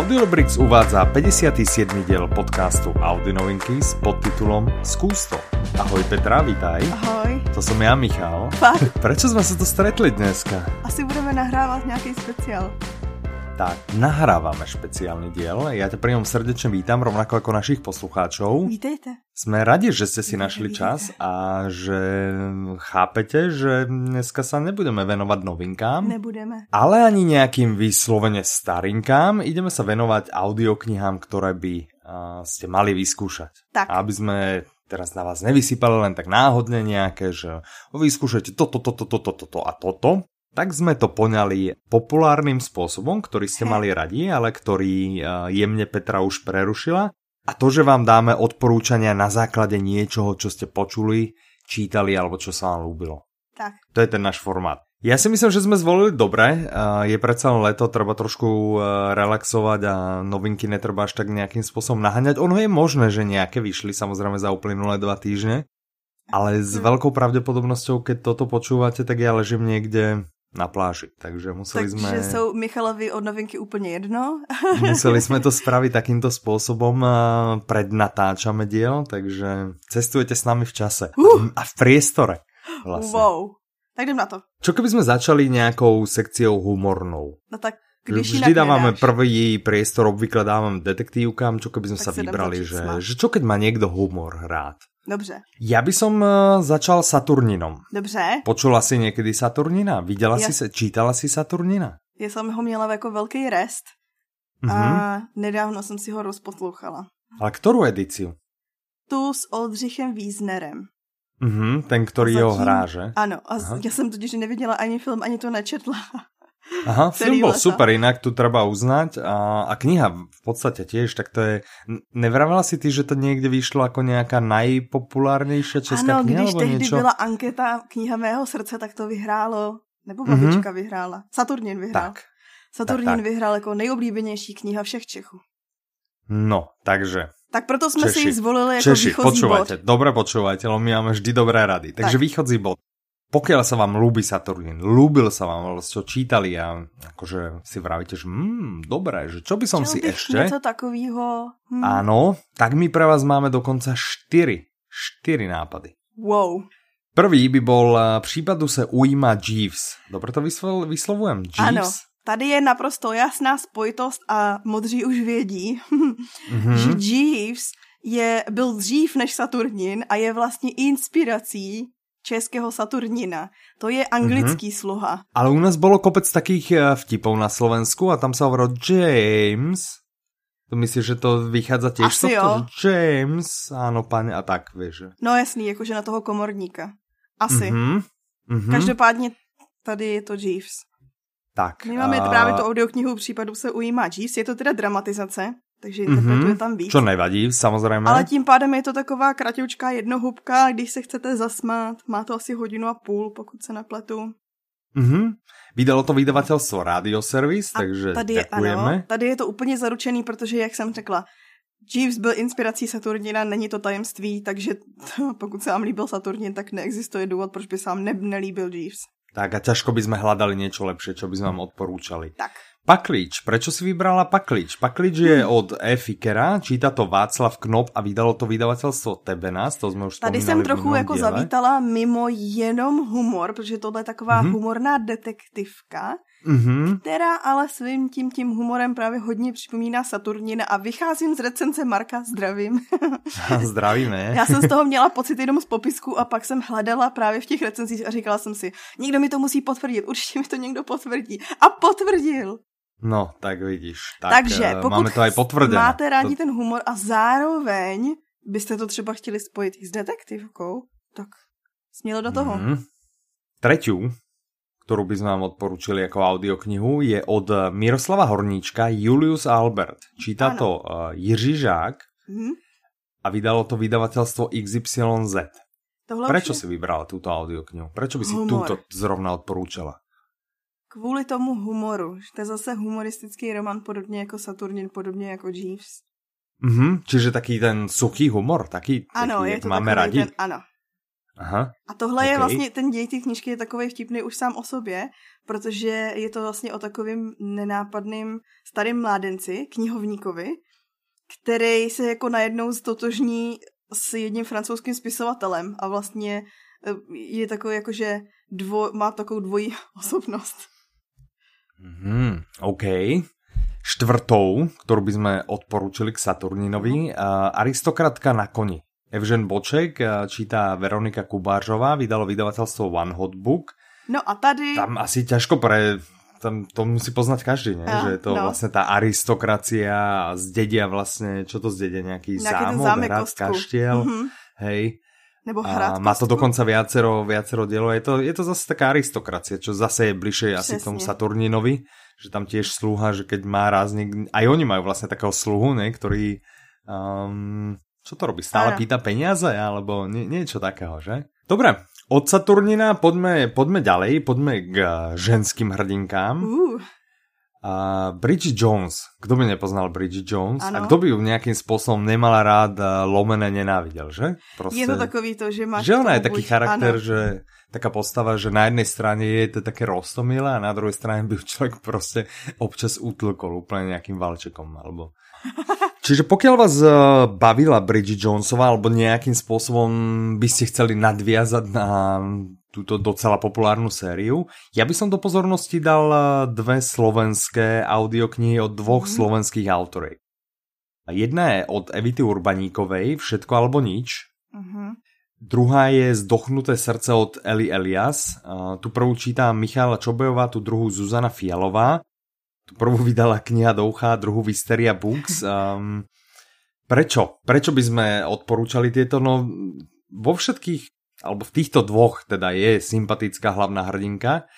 Audiobrix uvádza 57. diel podcastu Audi Novinky s podtitulom Skús to. Ahoj Petra, vítaj. Ahoj. To som ja, Michal. Fakt? Prečo sme sa tu stretli dneska? Asi budeme nahrávat nějaký speciál. Tak, nahrávame špeciálny diel. Ja ťa pri ňom srdečne vítam, rovnako ako našich poslucháčov. Vítejte. Sme radi, že ste si Vítejte, našli vítejte. čas a že chápete, že dneska sa nebudeme venovať novinkám. Nebudeme. Ale ani nejakým vyslovene starinkám. Ideme sa venovať audioknihám, ktoré by uh, ste mali vyskúšať. Tak. Aby sme teraz na vás nevysypali len tak náhodne nejaké, že vyskúšajte toto, toto, toto, toto a toto. Tak sme to poňali populárnym spôsobom, ktorý ste mali radi, ale ktorý uh, jemne Petra už prerušila. A to, že vám dáme odporúčania na základe niečoho, čo ste počuli, čítali alebo čo sa vám ľúbilo. Tak. To je ten náš formát. Ja si myslím, že sme zvolili dobre. A Je predsa len leto, treba trošku e, relaxovať a novinky netreba až tak nejakým spôsobom naháňať. Ono je možné, že nejaké vyšli samozrejme za uplynulé dva týždne, ale s veľkou pravdepodobnosťou, keď toto počúvate, tak ja ležím niekde na pláži. Takže museli Takže sme... jsou Michalovi od novinky úplně jedno. Museli sme to spraviť takýmto spôsobom, prednatáčame diel, takže cestujete s nami v čase Uh. a v priestore. Vlastne. Wow. Tak jdem na to. Čo keby sme začali nejakou sekciou humornou? No tak když Vždy dávame nedáš. prvý priestor, obvykle dávame detektívkam, čo keby sme Tak sa vybrali, že, že čo keď má niekto humor rád. Dobře. Ja by som eh, začal Saturninom. Dobře. Počula si niekedy Saturnina? Videla Ja- si čítala si Saturnina? Já jsem ho měla jako velký rest Mhm. a nedávno jsem si ho rozposlouchala. Ale ktorú edíciu? Tu s Oldřichem Wiesnerem. Mhm, ten, ktorý A ho zatím- hrá, že? Ano, a. Aha. já jsem totiž neviděla ani film, ani to nečetla. Aha, film bol super, inak tu treba uznať a, a kniha v podstate tiež, tak to je... Nevravela si ty, že to niekde vyšlo ako nejaká najpopulárnejšia česká ano, kniha, když alebo tehdy niečo? byla anketa kniha mého srdce, tak to vyhrálo, nebo Mhm. babička vyhrála. Saturnin vyhrál. Tak, Saturnin tak, tak. vyhrál jako nejoblíbenější kniha všech Čechů. no, takže Tak proto jsme si Češi. ji zvolili jako Češi, výchozí počúvajte, bod. dobre počúvajte, lebo my máme vždy dobré rady. Takže Tak. východzí bod. Pokiaľ sa vám ľúbi Saturnin, ľúbil sa vám, ho čítali a akože si vravíte, že mm, dobré, že čo by som Chtěl si ešte... něco takového. Hm. Áno, tak my pre vás máme dokonca 4, 4 nápady. Wow. Prvý by bol eh, případu se ujíma Jeeves. Dobre to vyslo- vyslovujem? Ano, Jeeves? tady je naprosto jasná spojitost a modří už vědí, Mhm. že Jeeves je, byl dřív než Saturnin a je vlastně inspirací českého Saturnina. To je anglický Mhm. sluha. Ale u nás bolo kopec takých eh, vtipov na Slovensku a tam sa hovorilo James. To myslíš, že to vychádza tiež Asi že James, áno, pane, a tak, vieš. No jasný, jakože na toho komorníka. Asi. Mhm. Mhm. Každopádně tady je to Jeeves. Tak. My máme a- právě tu audioknihu případu se ujímá Jeeves, je to teda dramatizace, takže Mhm. interpretuje tam víc. Čo nevadí, samozrejme. Ale tím pádem je to taková kratěučká jednohubka, když se chcete zasmát, má to asi hodinu a půl, pokud se nepletu. Mhm. Vydalo to vydavateľstvo Radioservis, A takže tady je, ďakujeme. ano, tady je to úplně zaručený, protože, jak jsem řekla, Jeeves byl inspirací Saturnina, není to tajemství, takže pokud se vám líbil Saturnin, tak neexistuje důvod, proč by se vám ne- nelíbil Jeeves. Tak a ťažko by sme hľadali niečo lepšie, čo by sme vám odporúčali. Tak, Paklič, prečo si vybrala Paklič? Paklič je od E. Fikera, číta to Václav Knop a vydalo to vydavateľstvo Tebenas, to sme už tady jsem trochu jako diele. zavítala mimo jenom humor, protože tohle je taková Mhm. humorná detektivka, Mhm. která ale svým tím tím humorem právě hodně připomíná Saturnina a vycházím z recenze Marka, zdravím. Zdravíme. Já jsem z toho měla pocit jenom z popisku a pak jsem hledala právě v těch recenzích a říkala jsem si, někdo mi to musí potvrdit, určitě mi to někdo potvrdí. A potvrdil. No, tak vidíš. Tak, Takže eh, pokud máme to aj potvrdené. máte rádi To- ten humor a zároveň byste to třeba chtěli spojit i s detektivkou, tak smělo do toho. Mhm. Tretiu, ktorú by sme vám odporúčili ako audioknihu, je od Miroslava Horníčka Julius Albert. Číta Áno. to uh, Jiří Žák Mhm. a vydalo to vydavateľstvo XYZ. Tohle Prečo je si vybrala túto audioknihu? Prečo by si Humor. túto zrovna odporúčala? Kvůli tomu humoru. že To je zase humoristický román, podobně jako Saturnin, podobně jako Jeeves. Mhm, čiže taký ten suchý humor, taký, Ano, taký je to máme radi. ten, ano. Aha. A tohle okay. je vlastně, ten děj té knížky je takový vtipný už sám o sobě, protože je to vlastně o takovým nenápadným starým mládenci, knihovníkovi, který se jako najednou stotožní s jedním francouzským spisovatelem a vlastně eh, je takový jakože dvo, má takovou dvojí osobnost. Mm, OK. Štvrtou, ktorú by sme odporúčili k Saturninovi, uh, Aristokratka na koni. Evžen Boček čítá Veronika Kubářová, vydalo vydavateľstvo One Hot Book. No a tady... Tam asi ťažko pre... Tam to musí poznať každý, ne? Ja, že je to no. vlastne tá aristokracia a zdedia vlastne, čo to zdedia, nejaký, nejaký zámok, hrad, kaštiel, mm-hmm. hej. Nebo. A má to dokonca viacero, viacero dielov. Je to, je to zase taká aristokracia, čo zase je bližšie asi tomu Saturninovi, že tam tiež slúha, že keď má ráznik, aj oni majú vlastne takého sluhu, ne, ktorý um, čo to robí? Stále pýta peniaze? Alebo nie, niečo takého, že? Dobre, od Saturnina poďme, poďme ďalej, poďme k ženským hrdinkám. Uh. Uh, Bridget Jones. Kto by nepoznal Bridget Jones? Ano. A kto by ju nejakým spôsobom nemala rád, uh, lomené nenávidel, že? Proste, je to takový to, že máš... Že ona je taký buď, charakter, ano. že taká postava, že na jednej strane je to také rostomilé a na druhej strane by človek proste občas utlkol úplne nejakým valčekom, alebo... Čiže pokiaľ vás uh, bavila Bridget Jonesová alebo nejakým spôsobom by ste chceli nadviazať na túto docela populárnu sériu, ja by som do pozornosti dal uh, dve slovenské audioknihy od dvoch mm. slovenských autoriek. Jedna je od Evity Urbaníkovej, Všetko alebo nič. Mm-hmm. Druhá je Zdochnuté srdce od Eli Elias. Uh, tu prvú číta Michála Čobejová, tu druhú Zuzana Fialová. Tu prvú vydala kniha do ucha, druhú Vysteria Books. Um, prečo? Prečo by sme odporúčali tieto? No, vo všetkých, alebo v týchto dvoch teda je sympatická hlavná hrdinka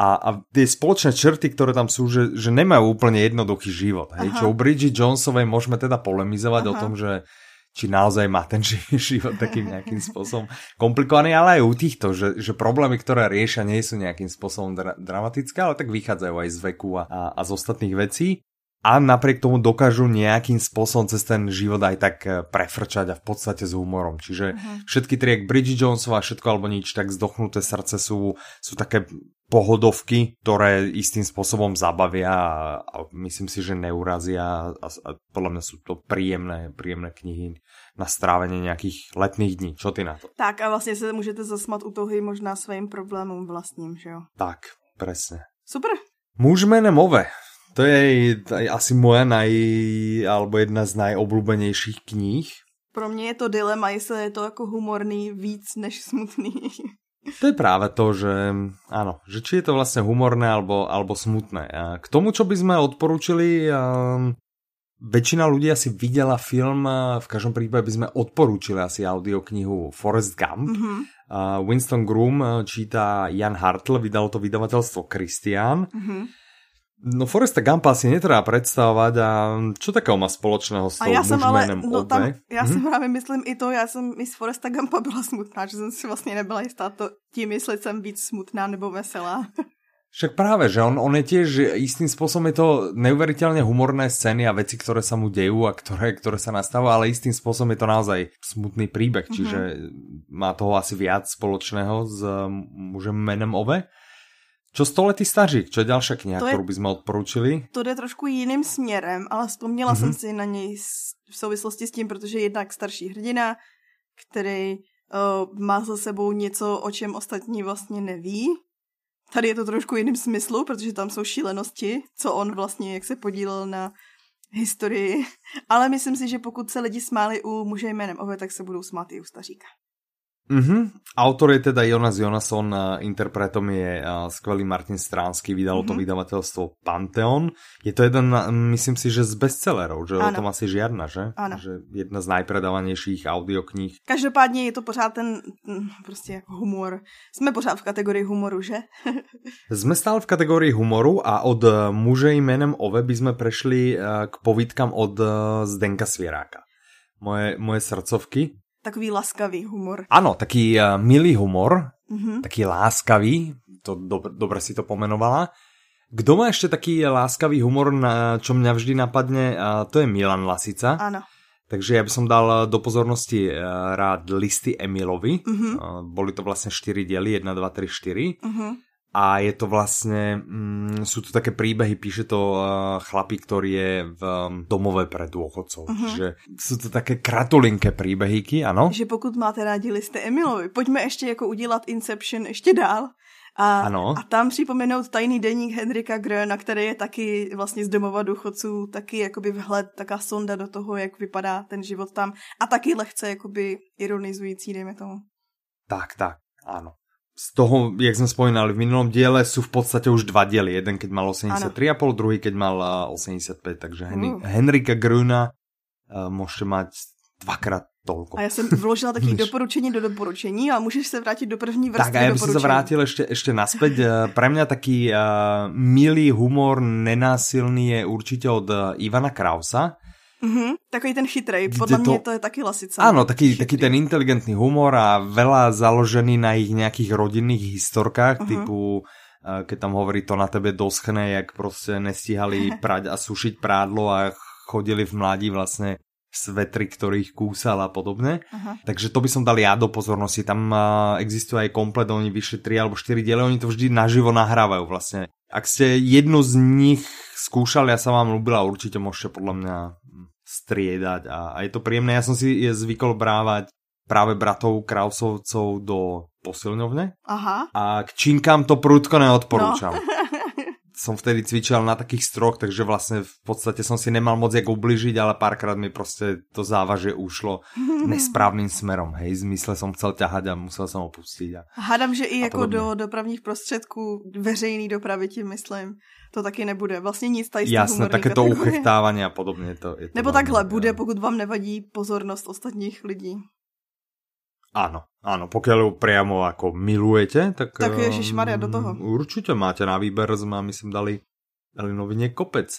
a, a tie spoločné črty, ktoré tam sú, že, že nemajú úplne jednoduchý život. Hej? Čo u Bridget Jonesovej môžeme teda polemizovať Aha. o tom, že či naozaj má ten život takým nejakým spôsobom komplikovaný, ale aj u týchto, že, že problémy, ktoré riešia, nie sú nejakým spôsobom dra- dramatické, ale tak vychádzajú aj z veku a, a, a z ostatných vecí. A napriek tomu dokážu nejakým spôsobom cez ten život aj tak eh, prefrčať a v podstate s humorom. Čiže uh-huh. všetky tri, Bridget Jonesová, všetko alebo nič, tak zdochnuté srdce sú, sú také pohodovky, ktoré istým spôsobom zabavia a, myslím si, že neurazia a, a podľa mňa sú to príjemné, príjemné knihy na strávenie nejakých letných dní. Čo ty na to? Tak a vlastně se můžete zasmat u toho možná svým problémům vlastním, že jo? Tak, presne. Super. Muž menem Ove. To je asi moja naj, alebo jedna z najobľúbenejších kníh. Pro mě je to dilema, jestli je to jako humorný víc než smutný. To je práve to, že áno, že či je to vlastne humorné alebo, alebo smutné. A k tomu, čo by sme odporúčili, um, väčšina ľudí asi videla film, v každom prípade by sme odporúčili asi audioknihu Forrest Gump. Mm-hmm. Uh, Winston Groom číta Jan Hartl, vydal to vydavateľstvo Christian. Mm-hmm. No Foresta Gumpa si netreba predstavovať a čo takého má spoločného s tou ja som ale, no, tam, Já hm? si právě myslím i to, já jsem i z Foresta Gumpa byla smutná, že jsem si vlastně nebyla jistá to, tím, jestli jsem víc smutná nebo veselá. Však práve, že on, on je tiež istým spôsobom je to neuveriteľne humorné scény a veci, ktoré sa mu dejú a ktoré, ktoré sa nastávajú, ale istým spôsobom je to naozaj smutný príbeh, čiže mm-hmm. má toho asi viac spoločného s mužem menem Ove. Čo stoletý stařík, čo je ďalšia kniha, ktorú by sme odporúčili? To jde trošku jiným směrem, ale vzpomněla mm-hmm. jsem si na něj v souvislosti s tím, protože je jednak starší hrdina, který uh, má za sebou něco, o čem ostatní vlastně neví. Tady je to trošku jiným smyslu, protože tam jsou šílenosti, co on vlastně, jak se podílel na historii. Ale myslím si, že pokud se lidi smáli u muže jménem Ove, tak se budou smát i u staříka. Mm-hmm. Autor je teda Jonas Jonasson, interpretom je skvelý Martin Stránsky, vydalo mm-hmm. to vydavateľstvo Pantheon. Je to jeden, myslím si, že z bestsellerov, že ano. o tom asi žiadna, že? Ano. Že jedna z najpredávanejších audiokníh. Každopádně je to pořád ten prostě humor. Jsme pořád v kategorii humoru, že? Sme stále v kategorii humoru a od e, muže jménem Ove by sme prešli e, k povídkam od e, Zdenka Svieráka. Moje, moje srdcovky Takový laskavý humor. Áno, taký uh, milý humor, mm-hmm. taký láskavý, to dobre, dobre si to pomenovala. Kto má ešte taký láskavý humor, na čo mňa vždy napadne, uh, to je Milan Lasica. Áno. Takže ja by som dal do pozornosti rád listy Emilovi. Uh-huh. Boli to vlastne 4 diely, 1, 2, 3, 4. Uh-huh a je to vlastne, mm, sú to také príbehy, píše to uh, chlapík, ktorý je v um, domove pre dôchodcov. Uh-huh. Že sú to také kratulinké príbehyky, ano? Že pokud máte rádi listy Emilovi, pojďme ještě jako udělat Inception ještě dál. A, ano. a tam připomenout tajný deník Henrika Gröna, který je taky vlastně z domova důchodců, taky jakoby vhled, taká sonda do toho, jak vypadá ten život tam a taky lehce jakoby ironizující, dejme tomu. Tak, tak, áno z toho, jak sme spomínali v minulom diele, sú v podstate už dva diely. Jeden, keď mal 83,5, druhý, keď mal 85. Takže Hen- uh. Henrika Gruna uh, môžete mať dvakrát toľko. A já jsem vložila takové doporučení do doporučení a můžeš se vrátit do první vrstvy Tak a ja by som sa vrátil ešte, ešte naspäť. Eh, pre mňa taký uh, milý humor, nenásilný je určite od Ivana Krausa. Mm-hmm, takový ten chytrej, podľa to... mňa to je taký lasica. Áno, taký, taký ten inteligentný humor a veľa založený na ich nejakých rodinných historkách, uh-huh. typu eh, keď tam hovorí to na tebe doschne, jak proste nestíhali prať a sušiť prádlo a chodili v mladí vlastne svetry, ktorých kúsal a podobne. Uh-huh. Takže to by som dal ja do pozornosti. Tam uh, existuje aj komplet, oni vyšli 3 alebo 4 diely, oni to vždy naživo nahrávajú vlastne. Ak ste jednu z nich skúšali a sa vám ľúbila, určite môžete podľa mňa striedať a, a je to príjemné. Ja som si je zvykol brávať práve bratov Krausovcov do posilňovne. Aha. A k činkám to prudko neodporúčam. No. som vtedy cvičil na takých stroch, takže vlastne v podstate som si nemal moc jak ubližiť, ale párkrát mi proste to závaže ušlo nesprávným smerom. Hej, zmysle som chcel ťahať a musel som opustiť. A, Hádám, že i jako do dopravních prostředků veřejný dopravy tím myslím to taky nebude. Vlastně nic tady z Jasné, také to uchechtávání a podobně. To, je to Nebo takhle bude, pokud vám nevadí pozornost ostatních lidí. Áno, áno, pokiaľ ju priamo ako milujete, tak... Tak Maria do toho. Určite máte na výber, sme myslím dali, dali novinie kopec.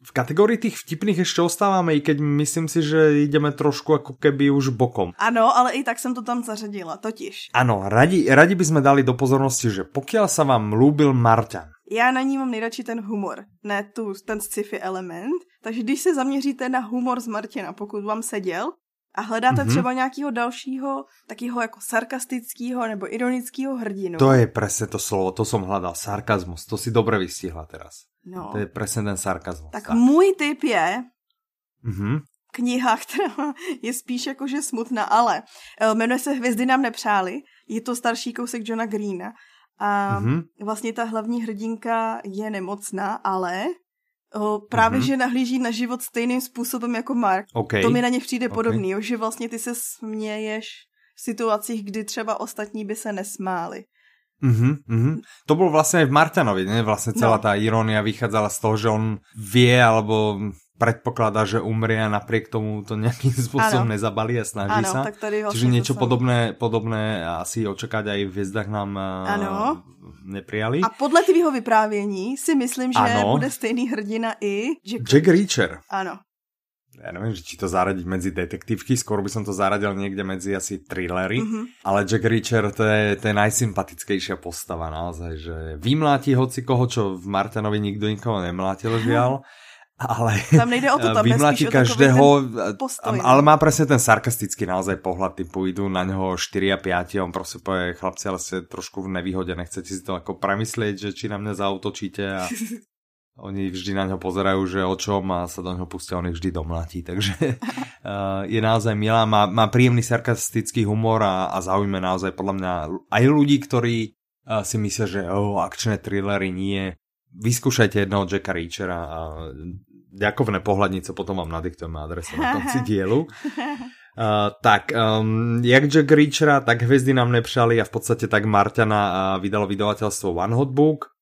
V kategórii tých vtipných ešte ostávame, i keď myslím si, že ideme trošku ako keby už bokom. Ano, ale i tak som to tam zařadila, totiž. Ano, radi, radi by sme dali do pozornosti, že pokiaľ sa vám lúbil Marťan. Já na ní mám nejradši ten humor, ne tu, ten sci-fi element. Takže když se zaměříte na humor z Martina, pokud vám seděl, a hledáte mm-hmm. třeba nějakého dalšího, takého jako sarkastického nebo ironického hrdinu. To je presne to slovo, to som hľadal, sarkazmus, to si dobre vystihla teraz. No. To je presne ten sarkazmus. Tak, tak. můj tip je mm-hmm. kniha, která je spíš jakože smutná, ale eh, jmenuje se Hvězdy nám nepřáli, je to starší kousek Johna Greena a mm-hmm. vlastně ta hlavní hrdinka je nemocná, ale právě, mm-hmm. že nahlíží na život stejným způsobem jako Mark. Okay. To mi na ně přijde okay. podobný, že vlastně ty se směješ v situacích, kdy třeba ostatní by se nesmáli. Mm-hmm, mm-hmm. To bol vlastne aj v Marťanovi, ne? Vlastne celá no. tá irónia vychádzala z toho, že on vie alebo predpokladá, že umrie a napriek tomu to nejakým spôsobom ano. nezabalí a snaží ano, sa. Tak tady Čiže niečo podobné, podobné asi očakať aj v hviezdách nám ano. neprijali. A podle tvýho vyprávění si myslím, že ano. bude stejný hrdina i Jack, Jack Reacher. Ano. Ja neviem, či to zaradiť medzi detektívky, skôr by som to zaradil niekde medzi asi thrillery, mm-hmm. ale Jack Reacher to je, to je najsympatickejšia postava naozaj, že vymláti hoci koho, čo v Martanovi nikto nikoho nemlátil žiaľ. Ale tam nejde o to, tam vymláti každého, postoj, ale má presne ten sarkastický naozaj pohľad, typu idú na neho 4 a 5, on proste povie, chlapci, ale ste trošku v nevýhode, nechcete si to ako premyslieť, že či na mňa zautočíte a oni vždy na ňo pozerajú, že o čom a sa do neho pustia, on ich vždy domlatí, takže uh, je naozaj milá, má, má príjemný sarkastický humor a, a zaujíme naozaj podľa mňa aj ľudí, ktorí uh, si myslia, že oh, akčné thrillery nie, vyskúšajte jedného Jacka Reachera a ďakovné pohľadnice, potom vám nadiktujeme adresu na konci dielu. Uh, tak, um, jak Jack Reachera, tak hviezdy nám nepřali a v podstate tak Marťana uh, vydalo vydavateľstvo One Hot Book.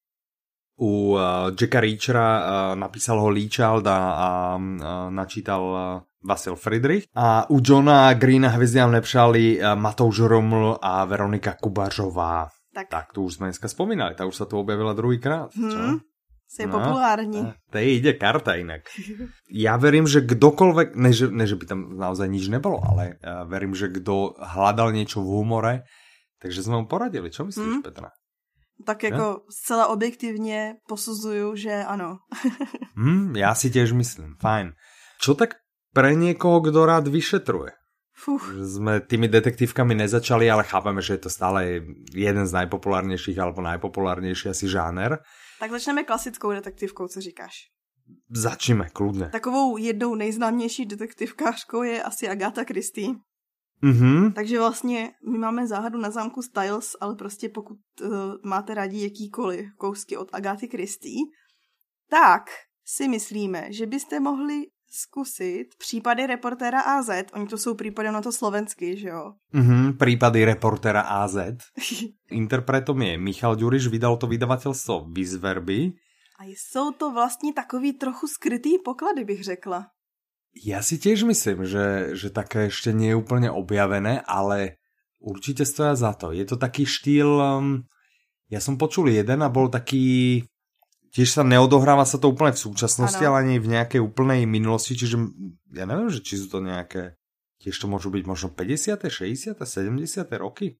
U uh, Jacka Reachera uh, napísal ho Lee Child a, a uh, načítal uh, Vasil Friedrich. A u Johna Greena hviezdy nám nepřali uh, Matouš Roml a Veronika Kubařová. Tak. tak, tu už sme dneska spomínali, tá už sa tu objavila druhýkrát. Hmm. Si no, populární. To ide karta inak. Ja verím, že kdokoľvek, ne že, ne, že by tam naozaj nič nebolo, ale ja verím, že kdo hľadal niečo v humore, takže sme mu poradili. Čo myslíš, hmm? Petra? Tak jako ja? zcela objektivně posuzuju, že ano. hmm, já si tiež myslím. Fajn. Čo tak pre niekoho, kto rád vyšetruje. Fuh. Že sme tými detektívkami nezačali, ale chápeme, že je to stále jeden z najpopulárnejších alebo najpopulárnejší asi žáner. Tak začneme klasickou detektivkou, co říkáš? Začneme, kludně. Takovou jednou nejznámější detektivkářkou je asi Agatha Christie. Mhm. Takže vlastně my máme záhadu na zámku Styles, ale prostě pokud uh, máte rádi jakýkoliv kousky od Agáty Christie, tak si myslíme, že byste mohli zkusit případy reportéra AZ. Oni to jsou případy na to slovensky, že jo? Mhm, prípady reportéra AZ. Interpretom je Michal Ďuriš, vydal to vydavatelstvo Vizverby. A jsou to vlastně takový trochu skrytý poklady, bych řekla. Ja si tiež myslím, že, že také ešte nie je úplne objavené, ale určite stoja za to. Je to taký štýl... Um, ja som počul jeden a bol taký... Tiež sa neodohráva sa to úplne v súčasnosti, Ano. ale ani v nejakej úplnej minulosti, čiže ja neviem, že či sú to nejaké... Tiež to môžu byť možno 50., 60., 70. roky.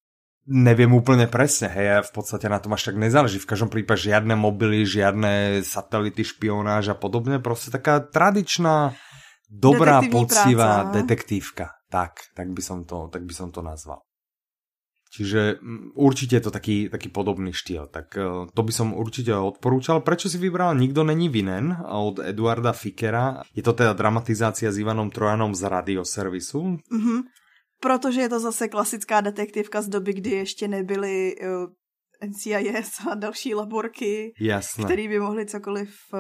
Neviem úplne presne, hej, a v podstate na tom až tak nezáleží. V každom prípade žiadne mobily, žiadne satelity, špionáž a podobne. Proste taká tradičná, dobrá, poctivá práca, no. detektívka. Tak, tak by som to, tak by som to nazval. Čiže mm, určite je to taký, taký podobný štýl. Tak eh, to by som určite odporúčal. Prečo si vybral Nikto není vinen od Eduarda Fikera? Je to teda dramatizácia s Ivanom Trojanom z radioservisu. Mhm. Protože je to zase klasická detektivka z doby, kdy ještě nebyly uh, NCIS a další laborky, Jasné. který by mohli cokoliv uh,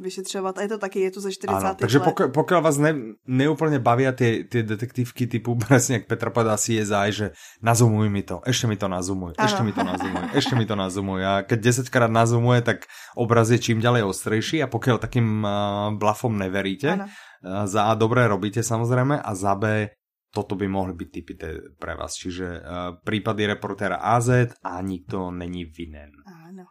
vyšetřovat. A je to taky, je to ze 40. Áno, takže let. pokiaľ, pokiaľ vás ne, neúplne bavia tie, tie detektívky typu presne jak Petra padá CSI, že nazumuj mi to, ešte mi to nazumuj, Áno. ešte mi to nazumuj, ešte mi to nazumuj a keď 10 krát nazumuje, tak obraz je čím ďalej ostrejší a pokiaľ takým uh, blafom neveríte, Áno. uh, za A dobré robíte samozrejme a za B toto by mohli byť typy pre vás. Čiže uh, prípady reportéra AZ a nikto není vinen. Áno.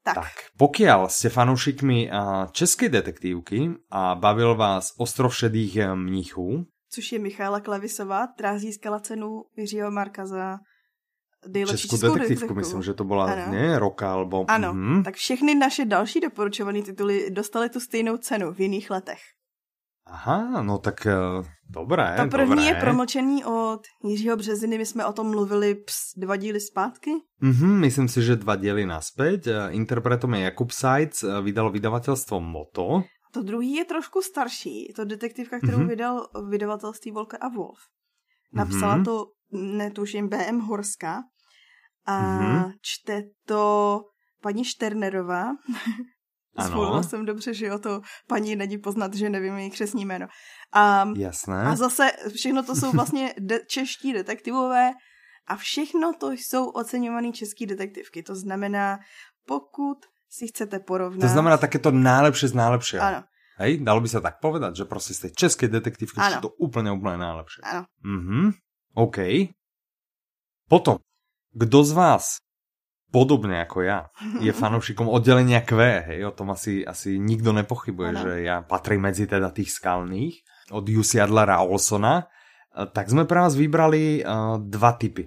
Tak, Tak, pokiaľ ste fanúšikmi a, českej detektívky a bavil vás Ostrov šedých eh, mnichů, což je Michála Klavisová, která získala cenu Jiřího Marka za nejlepší českú detektívku, myslím, že to bola Ano. roka, alebo... Ano, Mhm. tak všechny naše další doporučované tituly dostaly tu stejnou cenu v jiných letech. Aha, no tak uh, dobré, Ta první dobré. je promlčený od Jiřího Březiny, my jsme o tom mluvili ps, dva díly zpátky. Mhm, myslím si, že dva diely naspäť. Eh, Interpretom je Jakub Sajc, eh, vydalo vydavateľstvo Moto. To druhý je trošku starší, je to detektivka, kterou Mhm. vydal vydavatelství Volker a Wolf. Napsala Mhm. to, netuším, BM Horská a Mhm. čte to paní Šternerová. Ano. Zvolila jsem dobře, že jo, to paní není poznat, že nevím její křesní jméno. A, Jasné. a zase všechno to jsou vlastně de- čeští detektivové a všechno to jsou oceňované české detektivky. To znamená, pokud si chcete porovnat... To znamená takéto najlepšie z najlepšieho. Áno, Hej, dalo by sa tak povedať, že proste z tej českej detektívky sú to úplne, úplne najlepšie. áno. Mhm, OK. Potom, kto z vás, podobne ako ja, je fanúšikom oddelenia Q, hej, o tom asi, asi nikto nepochybuje, Áno. že ja patrím medzi teda tých skalných, od Jussi Adlera a Olsona, Eh, tak sme pre vás vybrali uh, dva typy.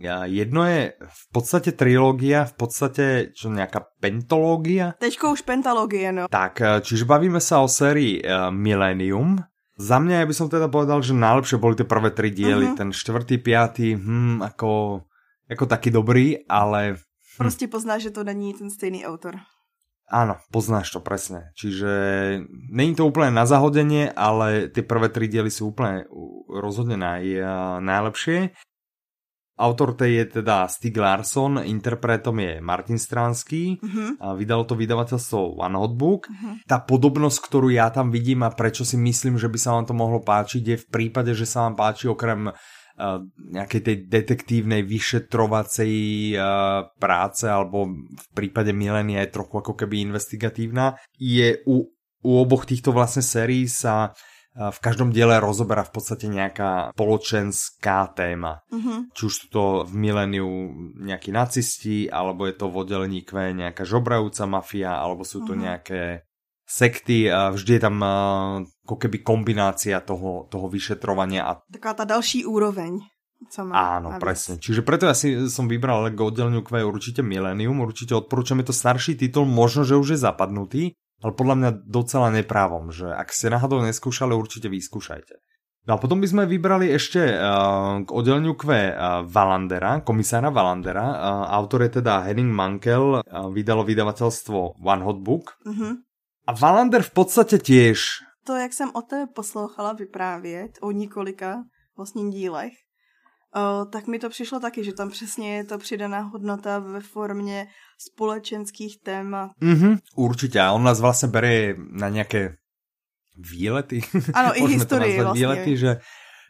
Jedno je v podstate trilógia, v podstate čo nejaká pentológia, Teďko už pentalogie, no. tak, eh, čiže bavíme sa o sérii uh, Millennium. Za mňa ja by som teda povedal, že najlepšie boli tie prvé tri diely. Mhm. Ten štvrtý, piatý, hm, ako, ako taký dobrý, ale Prostě poznáš, že to není ten stejný autor. áno, poznáš to presne. Čiže není to úplne na zahodenie, ale tie prvé tri diely sú úplne rozhodne naj, najlepšie. Autor tej je teda Stig Larsson, interpretom je Martin Stránský. Mhm. A vydalo to vydavateľstvo One Hotbook. Mhm. Tá podobnosť, ktorú ja tam vidím a prečo si myslím, že by sa vám to mohlo páčiť, je v prípade, že sa vám páči okrem nejakej tej detektívnej vyšetrovacej práce alebo v prípade Milenia je trochu ako keby investigatívna, je u, u oboch týchto vlastne sérií sa v každom diele rozoberá v podstate nejaká spoločenská téma Mhm. či už sú to v miléniu nejakí nacisti, alebo je to v oddelení Q nejaká žobrajúca mafia, alebo sú to Mhm. nejaké sekty a vždy je tam ako keby kombinácia toho, toho vyšetrovania a Taková ta další úroveň. Co má áno, navíc. presne. Čiže preto ja si som vybral k oddeleniu Q určite Millennium, určite odporúčam, je to starší titul, možno, že už je zapadnutý, ale podľa mňa docela neprávom, že ak ste náhodou neskúšali, určite vyskúšajte. No a potom by sme vybrali ešte uh, k oddeleniu Q uh, Valandera, komisára Valandera. Uh, autor je teda Henning Mankel, uh, vydalo vydavateľstvo One Hot Book. Uh-huh. A Valander v podstate tiež. To, jak jsem o té poslouchala vyprávět o několika vlastních dílech, O, tak mi to přišlo taky, že tam přesně je to přidaná hodnota ve formě společenských témat. Mm-hmm, určitě. A on nás vlastně bere na nějaké výlety. Áno, i historii vlastne. Výlety, že,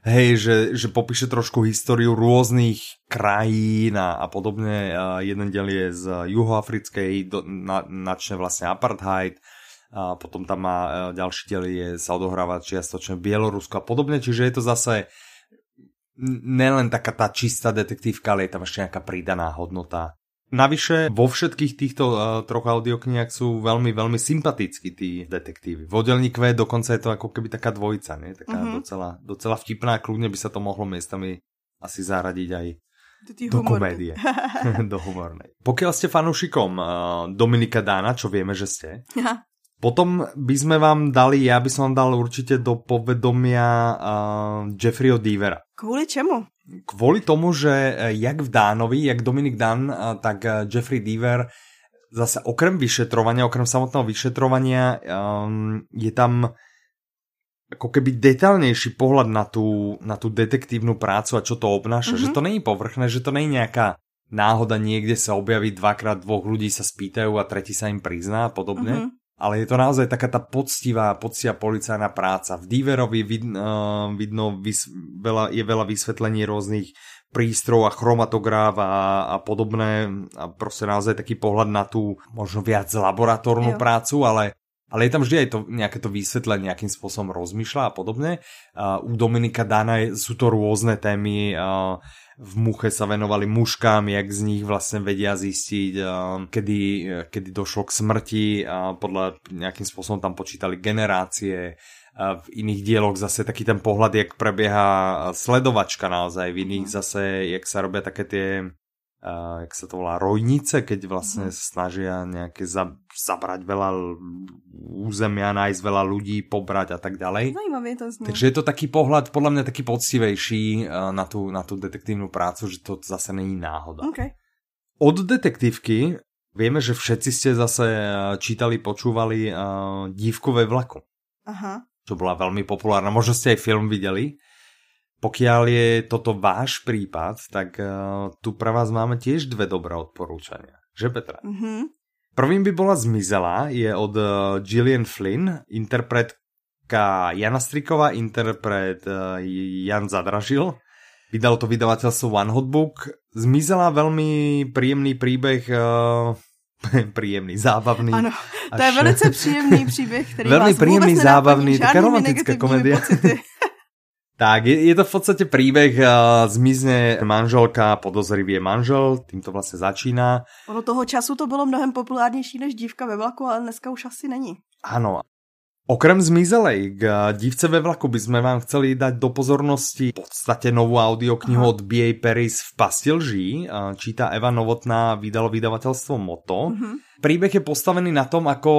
hej, že, že popíše trošku históriu rôznych krajín a, a podobne. A jeden diel je z juhoafrickej, do, na, načne vlastne apartheid, a potom tam má e, ďalší diel je sa odohrávať čiastočne v Bielorusku a podobne, čiže je to zase nelen taká tá čistá detektívka, ale je tam ešte nejaká pridaná hodnota Navyše vo všetkých týchto uh, troch audioknihách sú veľmi, veľmi sympatickí tí detektívy. V oddelní Q dokonca je to ako keby taká dvojica, nie? Taká mm-hmm. docela, docela vtipná, kľudne by sa to mohlo miestami asi zaradiť aj do, do komédie, do humornej. Pokiaľ ste fanúšikom uh, Dominika Dána, čo vieme, že ste, Aha. Potom by sme vám dali, ja by som vám dal určite do povedomia uh, Jeffreyho Deavera. Kvôli čemu? kvôli tomu, že e, jak v Dánovi, jak Dominik Dan, tak e, Jeffrey Deaver zase okrem vyšetrovania, okrem samotného vyšetrovania um, je tam ako keby detailnejší pohľad na tú, na tú detektívnu prácu a čo to obnáša. Mm-hmm. Že to není povrchné, že to není nejaká náhoda niekde sa objaví dvakrát dvoch ľudí sa spýtajú a tretí sa im prizná a podobne. Mm-hmm ale je to naozaj taká tá poctivá, poctivá policajná práca. V Diverovi vid, uh, vidno vys, veľa, je veľa vysvetlení rôznych prístrojov a chromatográf a, a podobné a proste naozaj taký pohľad na tú možno viac laboratórnu jo. prácu, ale ale je tam vždy aj to nejaké to vysvetlenie, nejakým spôsobom rozmýšľa a podobne. Uh, u Dominika Dana sú to rôzne témy, uh, v muche sa venovali mužkám, jak z nich vlastne vedia zistiť, kedy, kedy došlo k smrti a podľa nejakým spôsobom tam počítali generácie. V iných dieloch zase taký ten pohľad, jak prebieha sledovačka naozaj, v iných zase, jak sa robia také tie uh, jak sa to volá, rojnice, keď vlastne mm. snažia nejaké za, zabrať veľa územia, nájsť veľa ľudí, pobrať a tak ďalej. Zajímavé to znie. Takže je to taký pohľad, podľa mňa taký poctivejší uh, na, tú, na tú detektívnu prácu, že to zase není náhoda. Okay. Od detektívky vieme, že všetci ste zase čítali, počúvali uh, Dívku ve vlaku. Aha. Čo bola veľmi populárna. Možno ste aj film videli. Pokiaľ je toto váš prípad, tak uh, tu pre vás máme tiež dve dobré odporúčania. Že Petra? Mm-hmm. Prvým by bola Zmizela, je od uh, Gillian Flynn, interpretka Jana Striková, interpret uh, Jan Zadražil. Vydalo to vydavateľstvo One Hot Book. Zmizela veľmi príjemný príbeh uh, príjemný, zábavný. Ano, to až... je velice příjemný příběh, který Veľmi vás príjemný, zábavný, taká romantická komédia. Tak, je, je to v podstate príbeh, uh, zmizne manželka, podozrivý je manžel, tým to vlastne začíná. Ono toho času to bylo mnohem populárnější než dívka ve vlaku, ale dneska už asi není. Áno. Okrem zmizelej k dívce ve vlaku by sme vám chceli dať do pozornosti v podstate novú audioknihu Aha. od B.A. Paris v pasti lží. Číta Eva Novotná, vydalo vydavateľstvo Moto. Uh-huh. Príbeh je postavený na tom, ako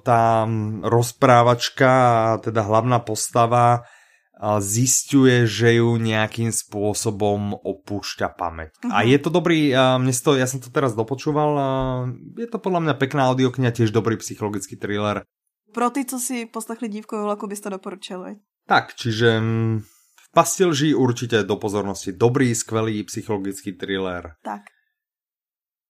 tá rozprávačka, teda hlavná postava, zistuje, že ju nejakým spôsobom opúšťa pamäť. Uh-huh. A mhm. je to dobrý, mne to, ja som to teraz dopočúval, je to podľa mňa pekná audiokniha, tiež dobrý psychologický thriller. Pro ty, co si poslechli dívku vlaku, bys to doporučili. Tak, čiže mm, v pasti lží určite do pozornosti dobrý, skvelý psychologický thriller. Tak.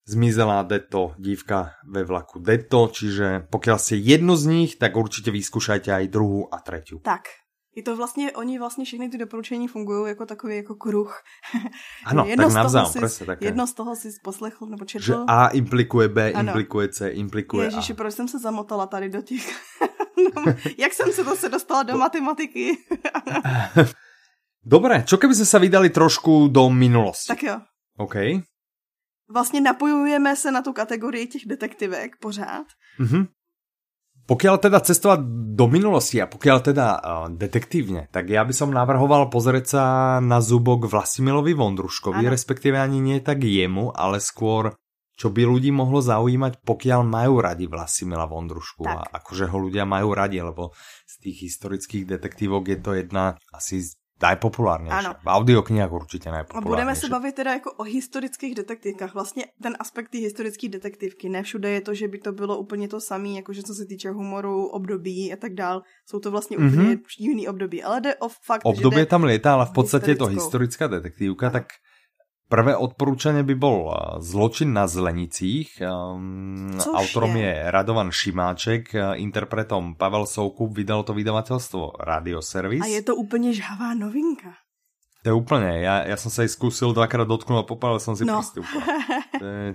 Zmizelá Deto, dívka ve vlaku Deto, čiže pokiaľ ste jednu z nich, tak určite vyskúšajte aj druhú a tretiu. Tak, je to vlastně, oni vlastně všechny ty doporučení fungují jako takový jako kruh. Ano, jedno tak navzájem, presne také. Jedno z toho si poslechl nebo četl. Že A implikuje B, ano. implikuje C, implikuje Ježiši, A. proč jsem se zamotala tady do těch... no, jak jsem se zase dostala do matematiky? Dobre, čo keby sme sa vydali trošku do minulosti? Tak jo. OK. Vlastně napojujeme se na tu kategorii těch detektivek pořád. Mhm. Pokiaľ teda cestovať do minulosti a pokiaľ teda uh, detektívne, tak ja by som navrhoval pozrieť sa na zubok Vlasimilovi Vondruškovi, ano. respektíve ani nie tak jemu, ale skôr čo by ľudí mohlo zaujímať, pokiaľ majú radi Vlasimila Vondrušku Tak. a akože ho ľudia majú radi, lebo z tých historických detektívok je to jedna asi z najpopulárnejšia. Áno. V audioknihách určite A najpopulárnejšia. budeme se bavit teda jako o historických detektivkách. Vlastně ten aspekt té historické detektivky. Ne všude je to, že by to bylo úplně to samé, jakože co se týče humoru, období a tak dál. Jsou to vlastně úplně Mhm. mm-hmm. jiný období. Ale jde o fakt, Obdobie že tam lieta, ale v podstate je to historická detektívka, tak prvé odporúčanie by bol uh, Zločin na Zlenicích. Um, Což autorom je? je Radovan Šimáček, uh, interpretom Pavel Soukup, vydalo to vydavateľstvo Radioservis. A je to úplně žhavá novinka. To je úplne, ja, ja som sa jej skúsil dvakrát dotknúť a popálil som si No. prsty úplne.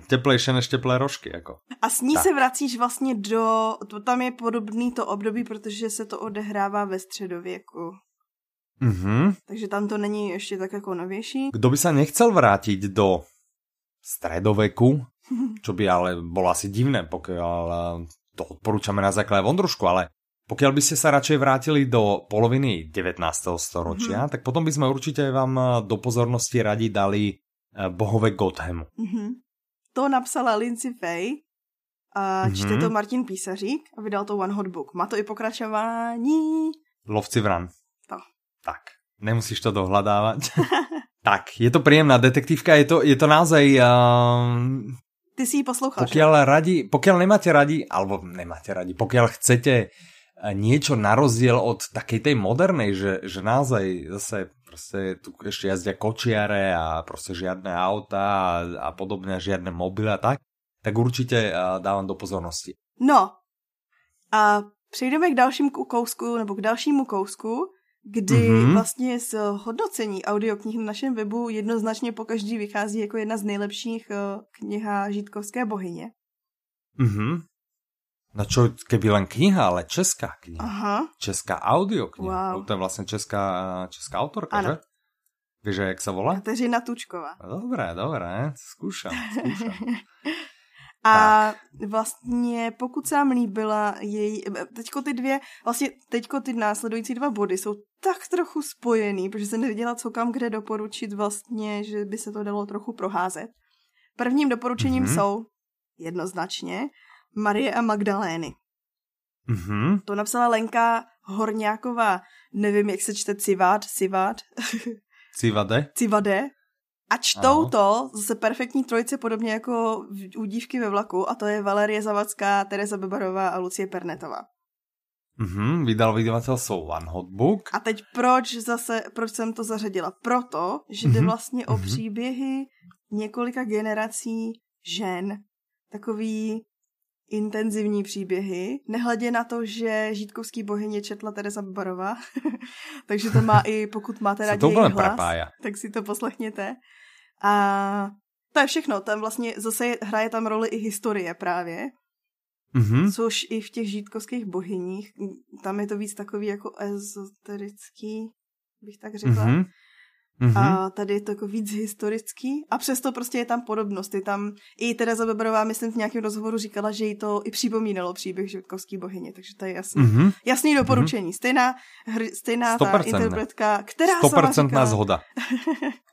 Teplejšie než teplé rožky, ako. A s ní Tak. se vracíš vlastně do... To, tam je podobný to období, protože se to odehrává ve středověku. Mhm. Takže tam to není ještě tak jako novější. Kto by sa nechcel vrátiť do stredoveku, čo by ale bolo asi divné, pokiaľ eh, to odporúčame na základe Vondrušku, ale pokiaľ by ste sa radšej vrátili do poloviny 19. storočia, tak potom by sme určite vám eh, do pozornosti radi dali eh, bohové Gothamu. Mhm. To napsala Lindsay Fay a Mhm. čte to Martin Písařík a vydal to One Hot Book. Má to i pokračování. Lovci vran. Tak, nemusíš to dohľadávať. tak, je to príjemná detektívka, je to, je to naozaj... Uh, Ty si ji poslouchal, že? pokiaľ, radi, pokiaľ nemáte radi, alebo nemáte radi, pokiaľ chcete eh, niečo na rozdiel od takej tej modernej, že, že naozaj zase proste tu ešte jazdia kočiare a proste žiadne auta a, a podobne, žiadne mobily a tak, tak určite uh, dávam do pozornosti. No, a přejdeme k dalšímu kousku, nebo k dalšímu kousku, kdy Mhm. mm-hmm. vlastně z hodnocení audioknih na našem webu jednoznačně po každý vychází jako jedna z nejlepších eh, kniha Žítkovské bohyně. Mhm. No čo, keby len kniha, ale česká kniha. Aha, Česká audiokniha. Wow. To je vlastne česká, česká autorka, Ano. že? Vieš, jak sa volá? Kateřina Tučková. Dobré, dobré, skúšam, skúšam. A vlastně pokud se vám líbila její, teďko ty dvě, vlastně teďko ty následující dva body jsou tak trochu spojený, protože jsem nevěděla, co kam kde doporučit vlastně, že by se to dalo trochu proházet. Prvním doporučením Mhm. mm-hmm. jsou jednoznačně Marie a Magdalény. Mhm. To napsala Lenka Horňáková, nevím, jak se čte Civát, Civát, Civade? Civade. A čtou Ano. to zase perfektní trojice, podobně jako u dívky ve vlaku, a to je Valerie Zavacká, Tereza Bebarová a Lucie Pernetová. Mhm, vydal vydavateľstvo One Hot Book. A teď proč zase, proč jsem to zařadila? Proto, že jde Mhm, vlastně o mhm. příběhy několika generací žen. Takový intenzivní příběhy, nehledě na to, že žítkovský bohyně četla Tereza Bebarová, takže to má i, pokud máte rádi úplne hlas, prepája. tak si to poslechněte. A to je všechno, tam vlastně zase je- hraje tam roli i historie právě, Mhm. což i v těch žítkovských bohyních, tam je to víc takový jako ezoterický, bych tak řekla. Mhm. Mhm. A tady je to jako víc historický a přesto prostě je tam podobnost. Je tam i Tereza Beberová, myslím, v nějakém rozhovoru říkala, že jí to i připomínalo příběh žítkovský bohyně, takže to je jasný. Mhm. Jasný doporučení. Stejná, hr, stejná ta 100%. interpretka, která sama 100% říkala, zhoda.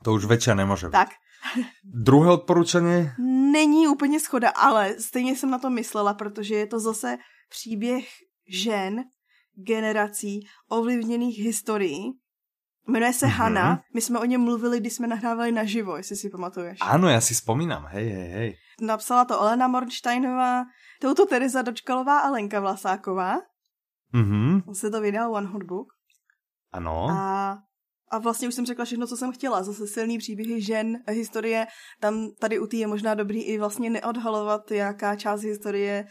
To už väčšia nemôže byť. tak, Druhé odporúčanie? není úplně schoda, ale stejně jsem na to myslela, protože je to zase příběh žen, generací, ovlivněných historií. Jmenuje se Mhm. mm-hmm. Hanna. My jsme o něm mluvili, když jsme nahrávali naživo, jestli si pamatuješ. Áno, ja si spomínam. Hej, hej, hej. Napsala to Elena Mornsteinová, touto Tereza Dočkalová a Lenka Vlasáková. Mhm. On se to vydal One Hot Book. Ano. A, a vlastně už jsem řekla všechno, co jsem chtěla. Zase silný příběhy žen, historie. Tam tady u té je možná dobrý i vlastně neodhalovat, jaká část historie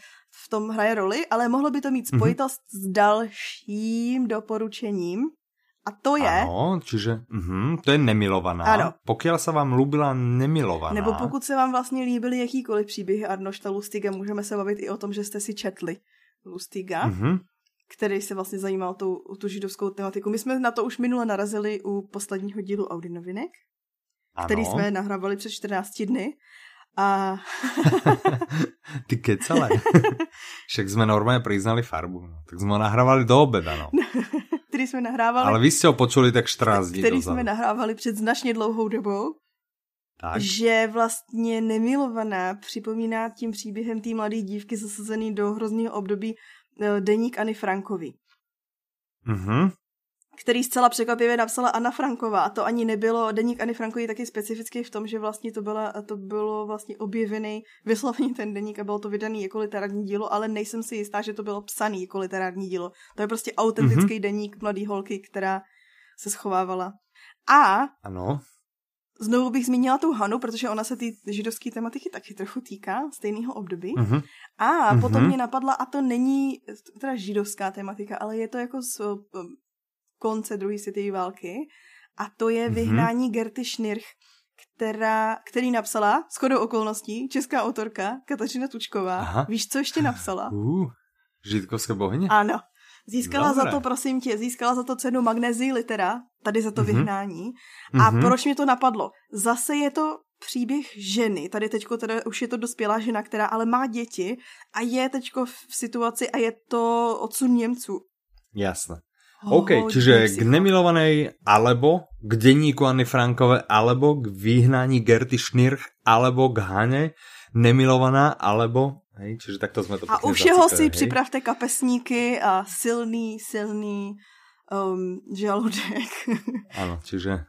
v tom hraje roli, ale mohlo by to mít spojitost mm-hmm. s dalším doporučením. A to je, Áno, čiže mhm, to je nemilovaná. Áno. Pokiaľ sa vám ľúbila nemilovaná. nebo pokud se vám vlastně líbily jakýkoliv příběhy Arnošta Lustiga, můžeme se bavit i o tom, že jste si četli Lustiga. Mhm. který se vlastně zajímal tu, tu židovskou tematiku. My jsme na to už minule narazili u posledního dílu Audi novinek, který jsme nahrávali před 14 dny. A Ty kecele. Však sme normálne priznali farbu. No. Tak sme ho nahrávali do obeda, no. který jsme nahrávali, Ale vy ste ho počuli tak 14 dní který dozadu. jsme nahrávali před značně dlouhou dobou. tak. že vlastně nemilovaná připomíná tím příběhem té mladé dívky zasazený do hrozného období eh, deník Anny Frankovi. Mhm který zcela překvapivě napsala Anna Franková. A to ani nebylo, deník Anny Frankový taky specifický v tom, že vlastně to, byla, to bylo vlastně objevený vysloveně ten deník a bylo to vydaný jako literární dílo, ale nejsem si jistá, že to bylo psaný jako literární dílo. To je prostě autentický mm-hmm. deník mladý holky, která se schovávala. A ano. Znovu bych zmínila tu Hanu, protože ona se ty židovské tematiky taky trochu týká, stejného období. Uh-huh. A uh-huh. potom mě napadla, a to není teda židovská tematika, ale je to jako z konce druhé světové války a to je mm-hmm. vyhnání Gerty Schnirch, která, který napsala, shodou okolností, česká autorka Kateřina Tučková. Aha. Víš, co ještě napsala? Uh, židkovské bohyně? Ano. Získala Dobre. za to, prosím tě, získala za to cenu Magnezii litera, tady za to mm-hmm. vyhnání. A mm-hmm. proč mě to napadlo? Zase je to příběh ženy, tady teďko teda už je to dospělá žena, která ale má děti a je teďko v situaci a je to odsun Němců. Jasné. OK, čiže k nemilovanej, alebo k denníku Anny Frankové, alebo k vyhnání Gerty Schnirch, alebo k Hane, nemilovaná, alebo Hej, čiže takto jsme to A u všeho si hej. připravte kapesníky a silný, silný um, žaludek. Ano, čiže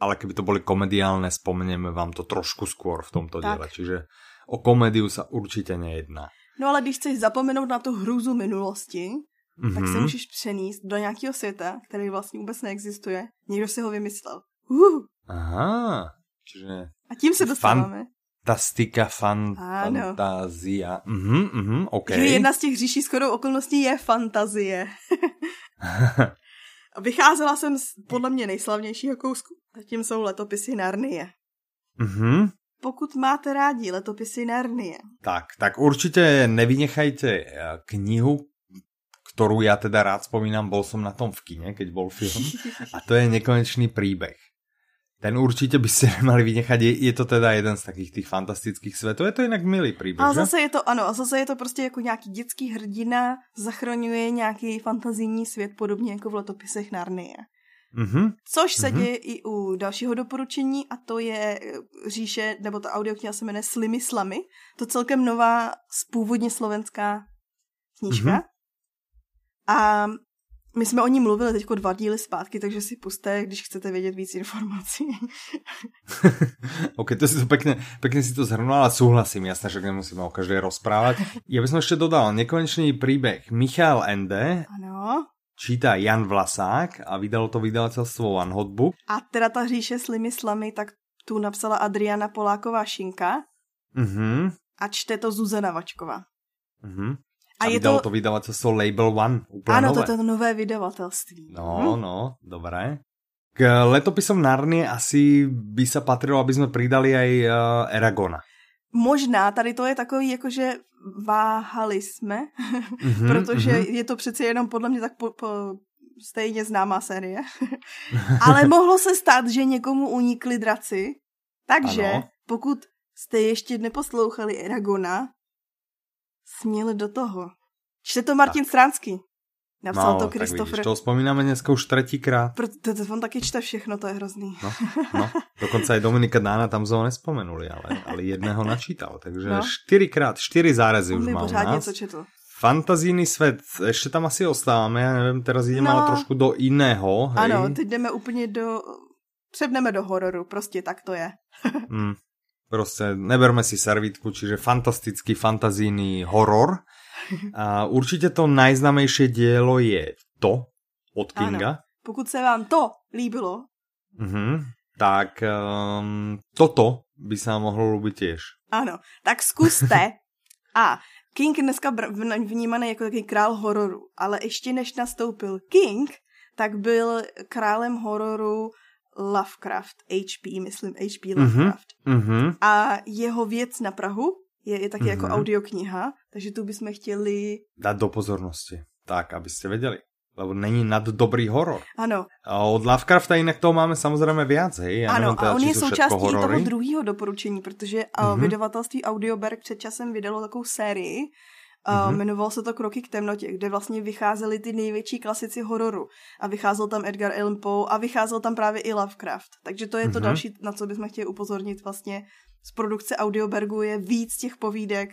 ale keby to boli komediálne, spomenieme vám to trošku skôr v tomto tak. diele. Čiže o komédiu sa určite nejedná. No ale když chceš zapomenout na tu hrůzu minulosti, mm-hmm. tak se mhm. můžeš přenést do nějakého světa, který vlastně vůbec neexistuje. Někdo si ho vymyslel. Uh. Aha, čiže... A tím se dostáváme. Fantastika, fan, fantázia. Mhm, mhm, OK. Jedna z těch říší shodou okolností je fantazie. Vycházela jsem z podle mě nejslavnějšího kousku. A tím jsou letopisy Narnie. Mhm. Pokud máte rádi letopisy Narnie. Tak, tak určitě nevynechajte eh, knihu, ktorú ja teda rád spomínam, bol som na tom v kine, keď bol film. A to je nekonečný príbeh. Ten určitě by ste mali vynechať. Je, je to teda jeden z takých tých fantastických světů. Je to jinak milý příběh, A zase je to, ano, a zase je to prostě jako nějaký dětský hrdina, zachraňuje nějaký fantazijní svět, podobně jako v letopisech Narnie. Mm-hmm. Což se mm-hmm. děje i u dalšího doporučení a to je eh, říše, nebo ta audiokniha se jmenuje Slimy slamy. To celkem nová, původně slovenská knížka. Mm-hmm. A my jsme o ní mluvili teď dva díly zpátky, takže si puste, když chcete vědět víc informací. ok, to si to pekne, pekne si to zhrnula, ale súhlasím, jasné, že nemusíme o každej rozprávať. Ja by som ešte dodal nekonečný príbeh Michal Ende. Ano. Čítá Jan Vlasák a vydalo to vydavateľstvo One Hotbook. A teda ta říše slimy slamy, tak tu napsala Adriana Poláková Šinka. Uh-huh. A čte to Zuzana Vačková. Uh-huh. A, a je to... to vydavateľstvo Label One, úplne Áno, nové. toto nové vydavateľství. No, hm? no, dobré. K letopisom Narnie asi by sa patrilo, aby sme pridali aj uh, Eragona. Možná, tady to je takový, jakože váhali jsme, mm-hmm, protože mm-hmm. je to přece jenom podle mě tak po, po, stejně známá série. Ale mohlo se stát, že někomu unikli draci, takže ano. pokud jste ještě neposlouchali Eragona, směli do toho. Čte to Martin Stránský. Napsal no, to Kristofr. to spomínáme dneska už třetíkrát. Protože on taky čte všechno, to je hrozný. No, no dokonce aj Dominika Dána tam ho nespomenuli, ale, ale jedného načítal. Takže no. čtyřikrát, čtyři zárezy už má nás. něco četl. Fantazijný svět, ještě tam asi ostáváme, já nevím, teraz jdeme no, ale trošku do jiného. Hej? Ano, teď jdeme úplně do, přebneme do hororu, prostě tak to je. mm, Prostě neberme si servítku, čiže fantastický fantazijný horor. A určitě to najznámejšie dielo je to od Kinga. Ano. Pokud se vám to líbilo, uh-huh. tak um, toto by se mohlo líbit těž. Ano, tak zkuste. A King dneska vnímaný jako takový král hororu, ale ještě než nastoupil King, tak byl králem hororu Lovecraft, HP, myslím HP mhm, Lovecraft. Mm-hmm. A jeho věc na Prahu je, je taky mm-hmm. jako mhm. audiokniha, takže tu bychom chtěli... Dát do pozornosti, tak, abyste věděli. Lebo není nad dobrý horor. Ano. A od Lovecrafta jinak toho máme samozřejmě víc, hej? Já ano, teda, a on je součástí toho druhého doporučení, protože mm-hmm. vydavatelství Audioberg před časem vydalo takovou sérii Mm-hmm. Jmenovalo se to Kroky k temnotě, kde vlastně vycházely ty největší klasici hororu. A vycházel tam Edgar Allan Poe a vycházel tam právě i Lovecraft. Takže to je to mm-hmm. další, na co bychom chtěli upozornit vlastně. Z produkce Audiobergu je víc těch povídek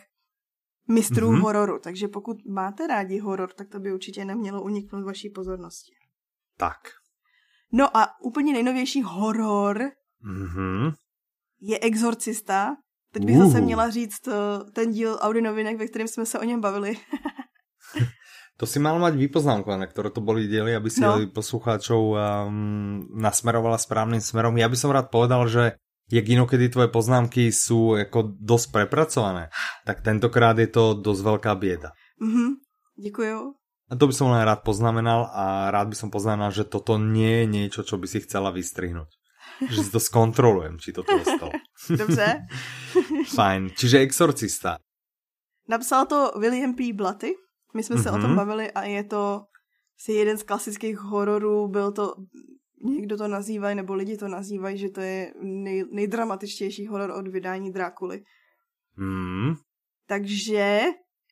mistrů mm-hmm. hororu. Takže pokud máte rádi horor, tak to by určitě nemělo uniknout vaší pozornosti. Tak. No a úplně nejnovější horor mm-hmm. je Exorcista, Teď bych uh. zase měla říct eh, ten díl Audi novinek, ve kterém jsme se o něm bavili. to si mal mať vypoznámkované, ktoré to boli diely, aby si no. poslucháčov um, nasmerovala správnym smerom. Ja by som rád povedal, že jak inokedy tvoje poznámky sú ako dosť prepracované, tak tentokrát je to dosť veľká bieda. Mhm, děkuju. A to by som len rád poznamenal a rád by som poznamenal, že toto nie je niečo, čo by si chcela vystrihnúť že si to skontrolujem, či to dostalo. Dobře. Fajn. Čiže exorcista. Napsal to William P. Blatty. My jsme mm-hmm. se o tom mhm. bavili a je to si jeden z klasických hororů. Byl to, někdo to nazývají, nebo lidi to nazývají, že to je nej, nejdramatičtější horor od vydání Drákuly. Mm. Takže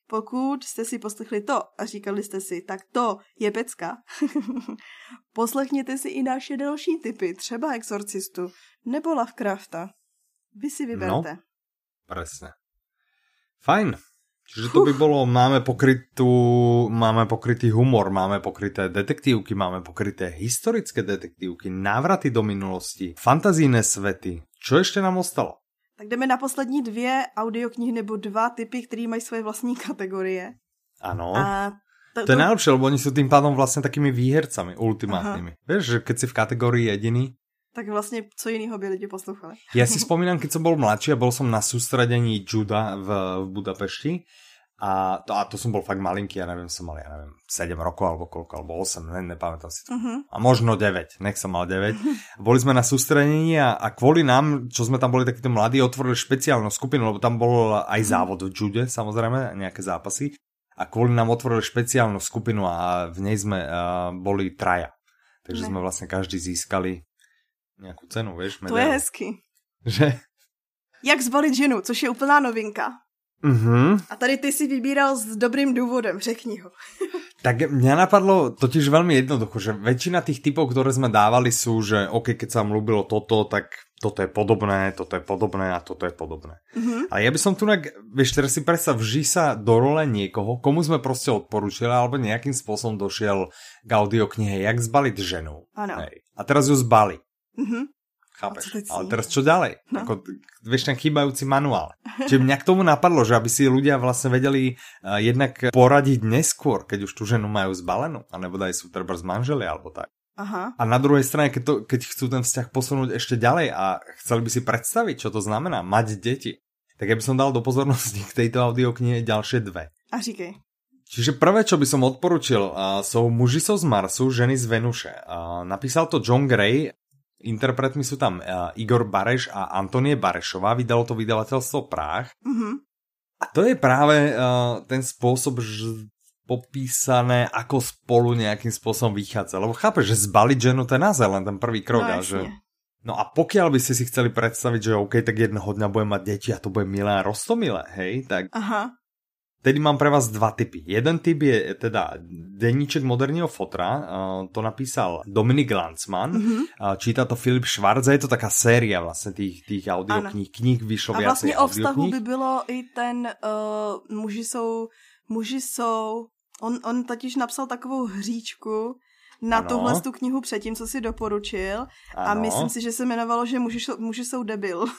pokud jste si poslechli to a říkali jste si, tak to je pecka, poslechněte si i naše další typy, třeba Exorcistu nebo Lovecrafta. Vy si vyberte. No, presne. Fajn. Čiže to by bolo, máme pokrytú, máme pokrytý humor, máme pokryté detektívky, máme pokryté historické detektívky, návraty do minulosti, fantazijné svety. Čo ešte nám ostalo? Tak jdeme na poslední dvě audioknihy nebo dva typy, které mají svoje vlastní kategorie. Ano. A to, to je najlepšie, lebo oni sú tým pádom vlastne takými výhercami, ultimátnymi. Aha. Vieš, že keď si v kategórii jediný, tak vlastně co jiného by lidi poslouchali. Ja si spomínam, keď som bol mladší a bol som na sústredení juda v, v Budapešti a to, a to som bol fakt malinký, ja neviem, som mal, ja neviem, 7 rokov alebo koľko, alebo 8, ne, nepamätám si to. Uh-huh. A možno 9, nech som mal 9. Uh-huh. Boli sme na sústredení a, a kvôli nám, čo sme tam boli takíto mladí, otvorili špeciálnu skupinu, lebo tam bol aj závod v jude, samozrejme, nejaké zápasy. A kvôli nám otvorili špeciálnu skupinu a v nej sme uh, boli traja. Takže ne. sme vlastne každý získali nejakú cenu, vieš. Medailu. To je hezky. Že? Jak zvolit ženu, což je úplná novinka. Mm-hmm. A tady ty si vybíral s dobrým důvodem, řekni ho. tak mňa napadlo totiž veľmi jednoducho, že väčšina tých typov, ktoré sme dávali sú, že OK, keď sa vám ľúbilo toto, tak toto je podobné, toto je podobné a toto je podobné. Mm-hmm. A ja by som tu, vieš, teraz si predstav, vží sa do role niekoho, komu sme proste odporúčili, alebo nejakým spôsobom došiel k audioknihe, jak zbaliť ženu. Ano. A teraz ju zbali. Mm-hmm. Chápeš? Ale teraz čo ďalej? No. Ako, vieš, ten chýbajúci manuál. Čiže mňa k tomu napadlo, že aby si ľudia vlastne vedeli uh, jednak poradiť neskôr, keď už tú ženu majú zbalenú, anebo daj sú treba z manželi alebo tak. Aha. A na druhej strane, keď, to, keď chcú ten vzťah posunúť ešte ďalej a chceli by si predstaviť, čo to znamená mať deti, tak ja by som dal do pozornosti k tejto audioknihe ďalšie dve. A říkej. Čiže prvé, čo by som odporučil, uh, sú muži z Marsu, ženy z Venuše. Uh, napísal to John Gray Interpretmi sú tam uh, Igor Bareš a Antonie Barešová, vydalo to vydavateľstvo Práh. Mm-hmm. A to je práve uh, ten spôsob že popísané, ako spolu nejakým spôsobom vychádza. Lebo chápeš, že zbaliť ženu to je naozaj len ten prvý krok. No, a že... no a pokiaľ by ste si chceli predstaviť, že OK, tak jedného dňa budem mať deti a to bude milé a roztomilé, hej, tak Aha. Tedy mám pre vás dva typy. Jeden typ je teda denníček moderního fotra, to napísal Dominik Lanzmann, mm-hmm. číta to Filip Schwarz, je to taká séria vlastně tých, tých audiokníh, knih vyšlo A vlastně o vztahu by bylo i ten, uh, muži jsou, muži jsou, on, on totiž napsal takovou hříčku, na ano. tuhle tu knihu předtím, co si doporučil. Ano. A myslím si, že se jmenovalo, že muži, muži jsou debil.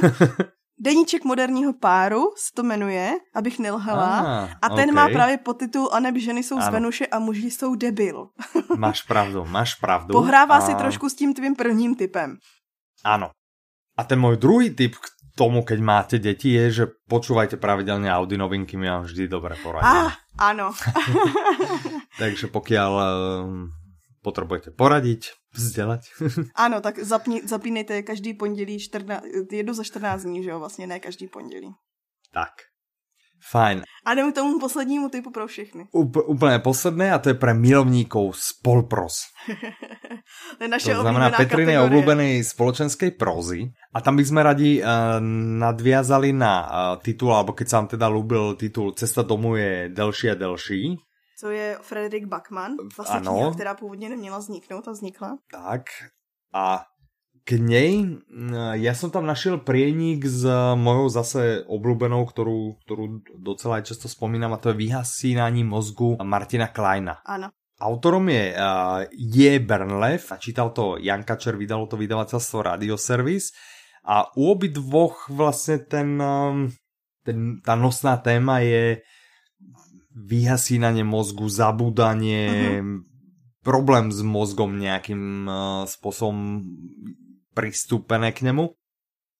Deníček moderního páru se to jmenuje, abych nelhala. Ah, a ten okay. má právě podtitul A ženy jsou ano. z Venuše a muži jsou debil. máš pravdu, máš pravdu. Pohrává a... si trošku s tím tvým prvním typem. Ano. A ten můj druhý typ k tomu, keď máte deti, je, že počúvajte pravidelně Audi novinky, my vám vždy dobré poradíme. Ah, ano. Takže pokiaľ potrebujete poradiť, vzdělat. ano, tak zapni, zapínejte každý pondělí 14, jednu za 14 dní, že jo, vlastně ne každý pondělí. Tak. Fajn. A jdeme k tomu poslednímu typu pro všechny. Up, úplne posledné a to je pre milovníkov spolpros. to je naše to znamená Petriny obľúbenej spoločenskej prózy. A tam by sme radi uh, nadviazali na uh, titul, alebo keď sa vám teda ľúbil titul Cesta domů je delší a delší. Co je Frederick Backman, vlastně kniha, která původně neměla vzniknout a vznikla. Tak. A k nej. Ja som tam našiel prienik s mojou zase obľúbenou, ktorú, ktorú docela aj často spomínam, a to je vyhasínání mozgu Martina Kleina. Áno. Autorom je uh, J. Bernlev čítal to Jan Kačer, vydalo to vydavateľstvo Radioservis a u obi dvoch vlastne ten, um, ten, tá nosná téma je vyhasínanie mozgu, zabúdanie, uh-huh. problém s mozgom nejakým uh, spôsobom pristúpené k nemu.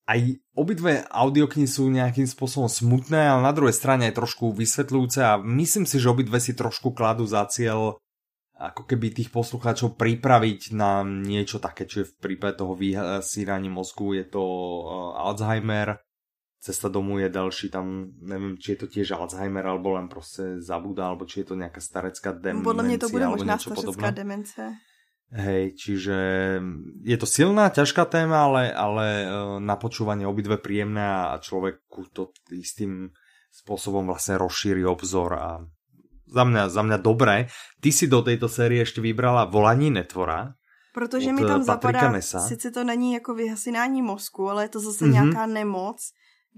Aj obidve audioknihy sú nejakým spôsobom smutné, ale na druhej strane aj trošku vysvetľujúce a myslím si, že obidve si trošku kladú za cieľ ako keby tých poslucháčov pripraviť na niečo také, čo je v prípade toho vysíraní mozgu, je to uh, Alzheimer, cesta domů je další, tam nevím, či je to tiež Alzheimer, alebo len prostě zabúda, alebo či je to nejaká starecká demencia. Podľa mňa to bude možná starecká demencia. Hej, čiže je to silná, ťažká téma, ale, ale e, na počúvanie obidve príjemné a človeku to istým spôsobom vlastne rozšíri obzor a za mňa, za mňa dobré. Ty si do tejto série ešte vybrala Volaní netvora. Protože mi tam zapadá, Nesa. sice to není jako vyhasinání mozku, ale je to zase mm-hmm. nějaká nemoc,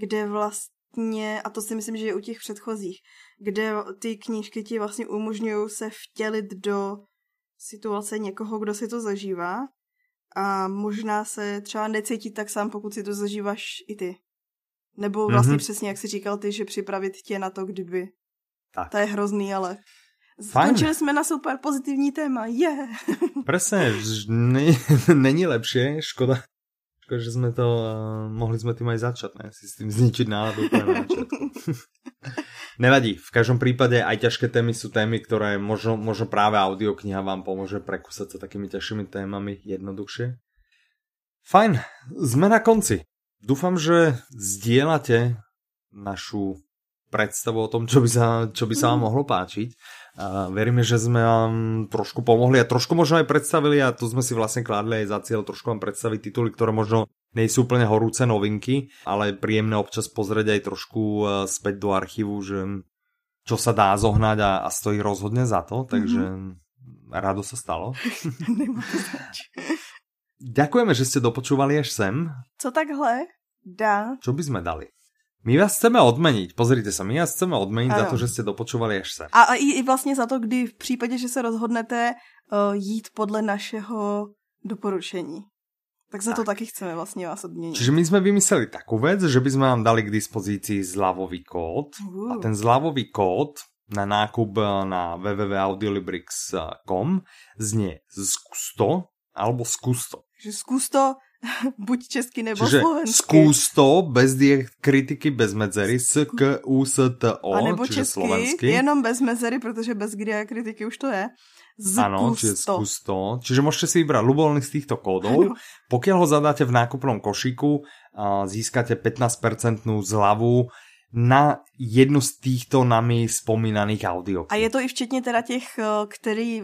kde vlastně, a to si myslím, že je u těch předchozích, kde ty knížky ti vlastně umožňují se vtělit do situace někoho, kdo si to zažívá a možná se třeba necítit tak sám, pokud si to zažíváš i ty. Nebo vlastně mm-hmm. přesně, jak si říkal ty, že připravit tě na to, kdyby. Tak. To je hrozný, ale Skončili jsme na super pozitivní téma, je. Yeah. Presne, není lepšie, škoda, škoda, že sme to, uh, mohli sme tým aj začať, ne? si s tým zničiť náladu na Nevadí, v každom prípade aj ťažké témy sú témy, ktoré možno, možno práve audiokniha vám pomôže prekúsať sa takými ťažšími témami jednoduchšie. Fajn, sme na konci. Dúfam, že zdieľate našu predstavu o tom, čo by sa, čo by sa vám mohlo páčiť. A veríme, že sme vám trošku pomohli a trošku možno aj predstavili a tu sme si vlastne kládli aj za cieľ trošku vám predstaviť tituly, ktoré možno nejsú úplne horúce novinky, ale je príjemné občas pozrieť aj trošku e, späť do archívu, že čo sa dá zohnať a, a stojí rozhodne za to, takže mm-hmm. rado sa stalo. Ďakujeme, že ste dopočúvali až sem. Co takhle dá? Čo by sme dali? My vás chceme odmeniť, pozrite sa, my vás chceme odmeniť ano. za to, že ste dopočúvali až sem. A, i, i vlastně za to, kdy v případě, že se rozhodnete uh, jít podle našeho doporučení. Tak za tak. to taky chceme vlastně vás odměnit. Čiže my jsme vymysleli takú vec, že by sme vám dali k dispozícii zľavový kód. Uh. A ten zľavový kód na nákup na www.audiolibrix.com znie zkusto alebo skusto. Že skusto buď česky nebo Čiže slovensky. Skústo, bez kritiky, bez medzery, s k u s t o, A nebo česky, slovensky. jenom bez medzery, protože bez kritiky už to je. Áno, čiže skús to. Čiže môžete si vybrať ľubovoľný z týchto kódov. Ano. Pokiaľ ho zadáte v nákupnom košíku, získate 15% zľavu na jednu z týchto nami spomínaných audio. A je to i včetně teda těch, eh, který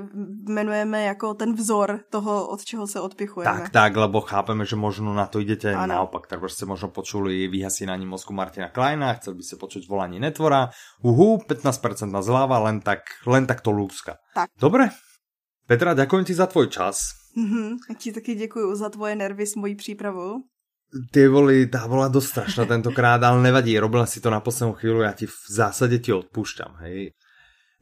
jmenujeme jako ten vzor toho, od čeho se odpichujeme. Tak, tak, lebo chápeme, že možno na to idete ano. naopak. Tak ste možno počuli vyhasínanie mozgu Martina Kleina, chceli by ste počuť volanie netvora. Uhu, 15% na zľava, len tak, len tak to lúska. Tak. Dobre. Petra, ďakujem ti za tvoj čas. Mm-hmm. Ti taky děkuji za tvoje nervy s mojí přípravou. Tie boli, tá bola dosť strašná tentokrát, ale nevadí, robila si to na poslednú chvíľu, ja ti v zásade ti odpúšťam, hej.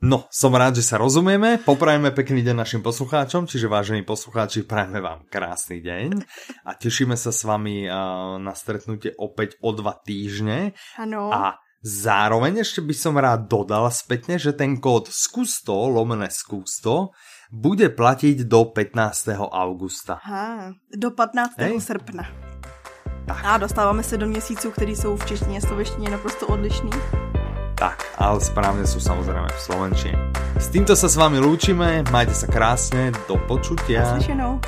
No, som rád, že sa rozumieme, poprajeme pekný deň našim poslucháčom, čiže vážení poslucháči, prajeme vám krásny deň a tešíme sa s vami uh, na stretnutie opäť o dva týždne. Ano. A zároveň ešte by som rád dodal spätne, že ten kód skústo, lomené skústo, bude platiť do 15. augusta. Aha, do 15. Hej. srpna. Tak. A dostáváme se do měsíců, které jsou v češtině a slovenštině naprosto odlišný. Tak, ale správne sú samozrejme v Slovenčine. S týmto sa s vami lúčime, majte sa krásne, do počutia. Naslyšenou.